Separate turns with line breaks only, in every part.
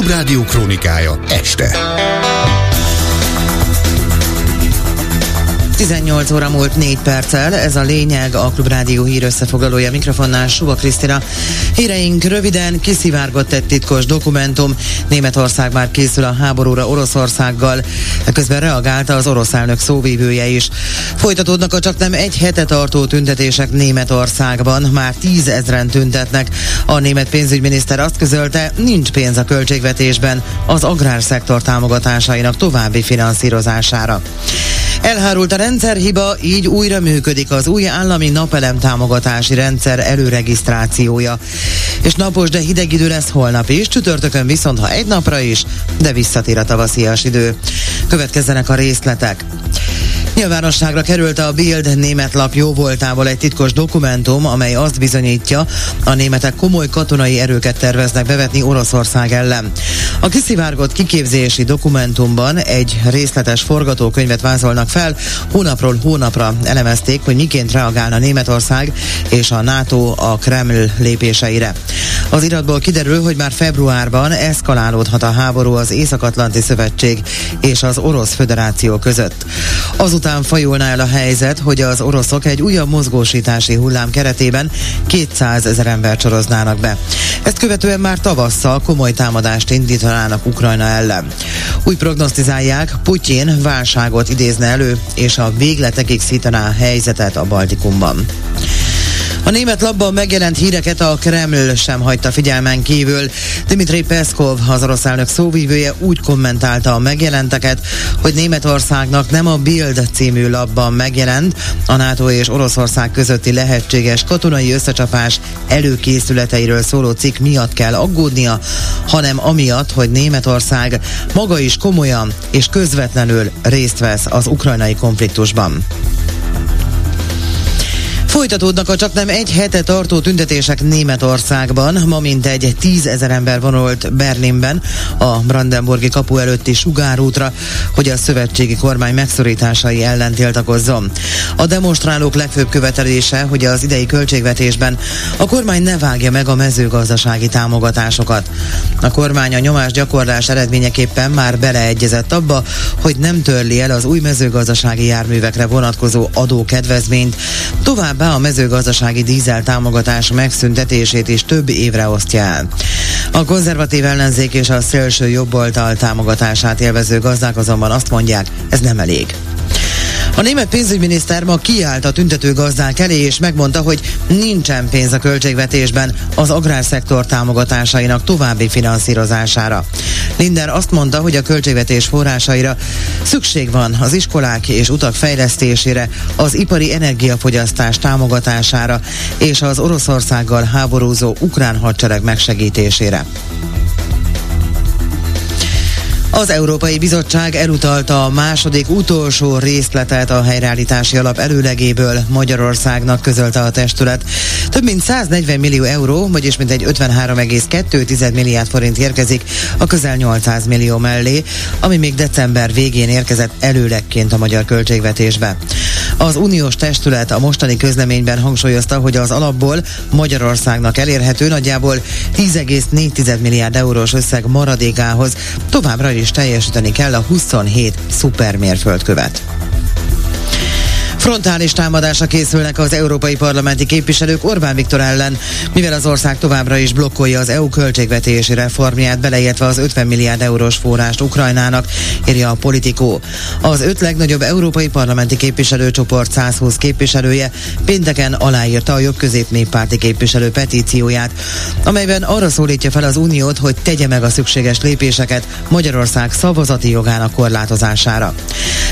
Klubrádió krónikája este.
18 óra múlt 4 perccel, ez a lényeg, a Klubrádió hír összefoglalója mikrofonnál Suba Krisztina. Híreink röviden kiszivárgott egy titkos dokumentum, Németország már készül a háborúra Oroszországgal, közben reagálta az orosz elnök szóvívője is. Folytatódnak a csak nem egy hete tartó tüntetések Németországban, már tízezren tüntetnek. A német pénzügyminiszter azt közölte, nincs pénz a költségvetésben az agrárszektor támogatásainak további finanszírozására. Elhárult a rendszerhiba, így újra működik az új állami napelem támogatási rendszer előregisztrációja. És napos, de hideg idő lesz holnap is, csütörtökön viszont ha egy napra is, de visszatér a tavaszias idő. Következzenek a részletek. Nyilvánosságra került a Bild német lap jó voltából egy titkos dokumentum, amely azt bizonyítja, a németek komoly katonai erőket terveznek bevetni Oroszország ellen. A kiszivárgott kiképzési dokumentumban egy részletes forgatókönyvet vázolnak fel, hónapról hónapra elemezték, hogy miként reagálna Németország és a NATO a Kreml lépéseire. Az iratból kiderül, hogy már februárban eszkalálódhat a háború az Észak-Atlanti Szövetség és az Orosz Föderáció között. Azután fajulna el a helyzet, hogy az oroszok egy újabb mozgósítási hullám keretében 200 ezer ember soroznának be. Ezt követően már tavasszal komoly támadást indítanának Ukrajna ellen. Úgy prognosztizálják, Putyin válságot idézne elő, és a végletekig szítaná a helyzetet a Baltikumban. A német labban megjelent híreket a Kreml sem hagyta figyelmen kívül. Dimitri Peszkov, az orosz elnök szóvívője úgy kommentálta a megjelenteket, hogy Németországnak nem a Bild című labban megjelent, a NATO és Oroszország közötti lehetséges katonai összecsapás előkészületeiről szóló cikk miatt kell aggódnia, hanem amiatt, hogy Németország maga is komolyan és közvetlenül részt vesz az ukrajnai konfliktusban. Folytatódnak a csak nem egy hete tartó tüntetések Németországban. Ma mintegy tízezer ember vonult Berlinben a Brandenburgi kapu előtti sugárútra, hogy a szövetségi kormány megszorításai ellen tiltakozzon. A demonstrálók legfőbb követelése, hogy az idei költségvetésben a kormány ne vágja meg a mezőgazdasági támogatásokat. A kormány a nyomás gyakorlás eredményeképpen már beleegyezett abba, hogy nem törli el az új mezőgazdasági járművekre vonatkozó adókedvezményt. Továbbá a mezőgazdasági dízel támogatás megszüntetését is több évre osztja el. A konzervatív ellenzék és a szélső jobboldal támogatását élvező gazdák azonban azt mondják, ez nem elég. A német pénzügyminiszter ma kiállt a tüntető gazdák elé, és megmondta, hogy nincsen pénz a költségvetésben az agrárszektor támogatásainak további finanszírozására. Linder azt mondta, hogy a költségvetés forrásaira szükség van az iskolák és utak fejlesztésére, az ipari energiafogyasztás támogatására és az Oroszországgal háborúzó ukrán hadsereg megsegítésére. Az Európai Bizottság elutalta a második utolsó részletet a helyreállítási alap előlegéből Magyarországnak közölte a testület. Több mint 140 millió euró, vagyis mintegy 53,2 milliárd forint érkezik a közel 800 millió mellé, ami még december végén érkezett előlegként a magyar költségvetésbe. Az uniós testület a mostani közleményben hangsúlyozta, hogy az alapból Magyarországnak elérhető nagyjából 10,4 milliárd eurós összeg maradékához továbbra is teljesíteni kell a 27 szupermérföldkövet. Frontális támadásra készülnek az európai parlamenti képviselők Orbán Viktor ellen, mivel az ország továbbra is blokkolja az EU költségvetési reformját, beleértve az 50 milliárd eurós forrást Ukrajnának, írja a politikó. Az öt legnagyobb európai parlamenti képviselőcsoport 120 képviselője pénteken aláírta a jobb-közép néppárti képviselő petícióját, amelyben arra szólítja fel az Uniót, hogy tegye meg a szükséges lépéseket Magyarország szavazati jogának korlátozására.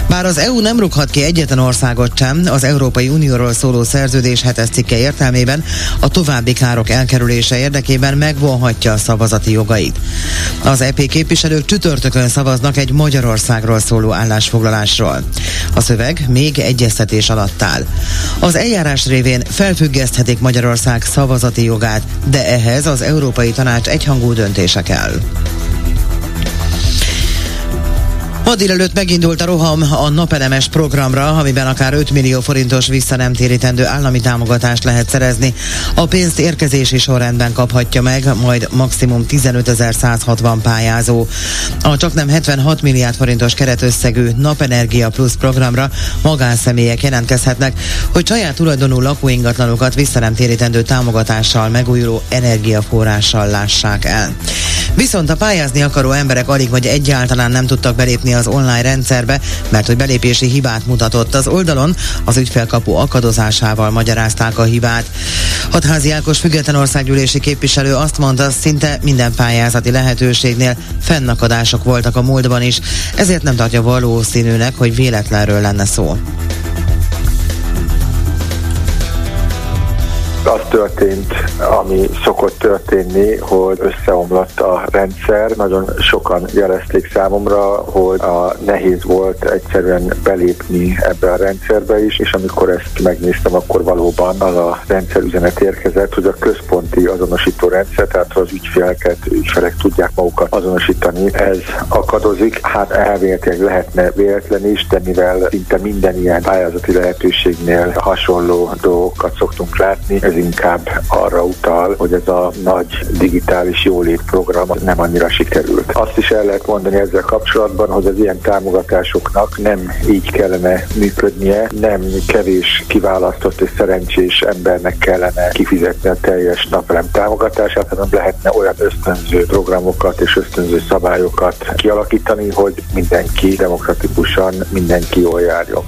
Bár az EU nem rúghat ki egyetlen országot sem, az Európai Unióról szóló szerződés hetes cikke értelmében a további károk elkerülése érdekében megvonhatja a szavazati jogait. Az EP képviselők csütörtökön szavaznak egy Magyarországról szóló állásfoglalásról. A szöveg még egyeztetés alatt áll. Az eljárás révén felfüggeszthetik Magyarország szavazati jogát, de ehhez az Európai Tanács egyhangú döntése kell. Ma délelőtt megindult a roham a napelemes programra, amiben akár 5 millió forintos vissza nem térítendő állami támogatást lehet szerezni. A pénzt érkezési sorrendben kaphatja meg, majd maximum 15.160 pályázó. A csak nem 76 milliárd forintos keretösszegű Napenergia Plus programra magánszemélyek jelentkezhetnek, hogy saját tulajdonú lakóingatlanokat vissza nem térítendő támogatással, megújuló energiaforrással lássák el. Viszont a pályázni akaró emberek alig vagy egyáltalán nem tudtak belépni az online rendszerbe, mert hogy belépési hibát mutatott az oldalon, az ügyfelkapu akadozásával magyarázták a hibát. Hatházi Ákos független országgyűlési képviselő azt mondta, szinte minden pályázati lehetőségnél fennakadások voltak a múltban is, ezért nem tartja valószínűnek, hogy véletlenről lenne szó.
Történt, ami szokott történni, hogy összeomlott a rendszer. Nagyon sokan jelezték számomra, hogy a nehéz volt egyszerűen belépni ebbe a rendszerbe is, és amikor ezt megnéztem, akkor valóban az a rendszerüzenet érkezett, hogy a központi azonosító rendszer, tehát az ügyfeleket, ügyfelek tudják magukat azonosítani, ez akadozik. Hát elvéletileg lehetne véletlen is, de mivel szinte minden ilyen pályázati lehetőségnél hasonló dolgokat szoktunk látni, ez inkább arra utal, hogy ez a nagy digitális jólét program nem annyira sikerült. Azt is el lehet mondani ezzel kapcsolatban, hogy az ilyen támogatásoknak nem így kellene működnie, nem kevés kiválasztott és szerencsés embernek kellene kifizetni a teljes napelem támogatását, hanem lehetne olyan ösztönző programokat és ösztönző szabályokat kialakítani, hogy mindenki demokratikusan, mindenki jól járjon.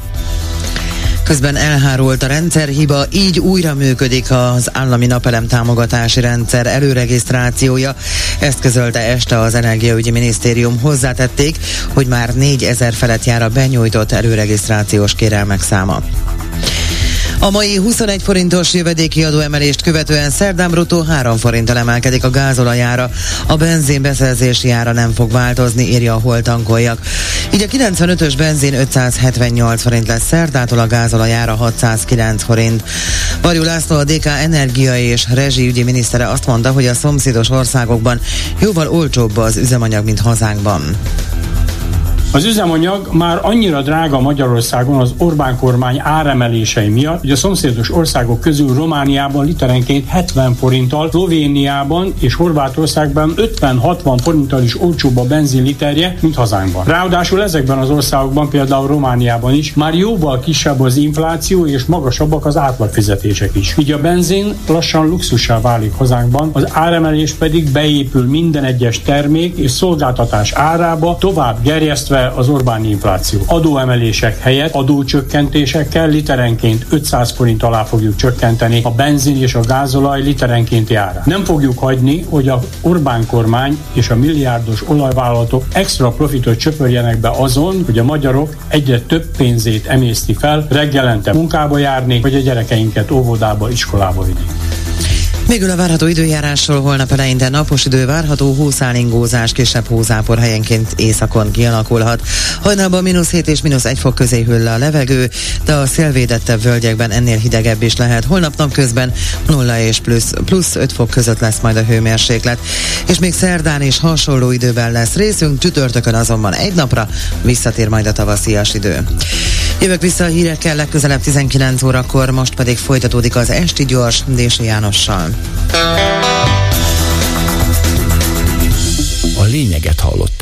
Közben elhárult a rendszerhiba, így újra működik az állami napelem támogatási rendszer előregisztrációja. Ezt közölte este az Energiaügyi Minisztérium. Hozzátették, hogy már 4000 felett jár a benyújtott előregisztrációs kérelmek száma. A mai 21 forintos jövedéki adóemelést követően szerdán bruttó 3 forinttal emelkedik a gázolajára. A benzin beszerzési ára nem fog változni, írja a Holtankoljak. Így a 95-ös benzin 578 forint lesz szerdától, a gázolajára 609 forint. Varjú László a DK energia és rezsiügyi minisztere azt mondta, hogy a szomszédos országokban jóval olcsóbb az üzemanyag, mint hazánkban.
Az üzemanyag már annyira drága Magyarországon az Orbán kormány áremelései miatt, hogy a szomszédos országok közül Romániában literenként 70 forinttal, Szlovéniában és Horvátországban 50-60 forinttal is olcsóbb a benzin literje, mint hazánkban. Ráadásul ezekben az országokban, például Romániában is már jóval kisebb az infláció és magasabbak az átlagfizetések is. Így a benzin lassan luxussá válik hazánkban, az áremelés pedig beépül minden egyes termék és szolgáltatás árába, tovább gerjesztve az Orbáni infláció. Adóemelések helyett adócsökkentésekkel literenként 500 forint alá fogjuk csökkenteni a benzin és a gázolaj literenkénti árát. Nem fogjuk hagyni, hogy a Orbán kormány és a milliárdos olajvállalatok extra profitot csöpörjenek be azon, hogy a magyarok egyre több pénzét emészti fel reggelente munkába járni, vagy a gyerekeinket óvodába, iskolába vinni.
Végül a várható időjárásról holnap eleinte napos idő várható, hószálingózás, kisebb hózápor helyenként északon kialakulhat. Hajnalban mínusz 7 és mínusz 1 fok közé hűl a levegő, de a szélvédettebb völgyekben ennél hidegebb is lehet. Holnap napközben 0 és plusz, plusz 5 fok között lesz majd a hőmérséklet. És még szerdán is hasonló időben lesz részünk, csütörtökön azonban egy napra visszatér majd a tavaszias idő. Jövök vissza a hírekkel legközelebb 19 órakor, most pedig folytatódik az Esti Gyors Dési Jánossal.
A lényeget hallott.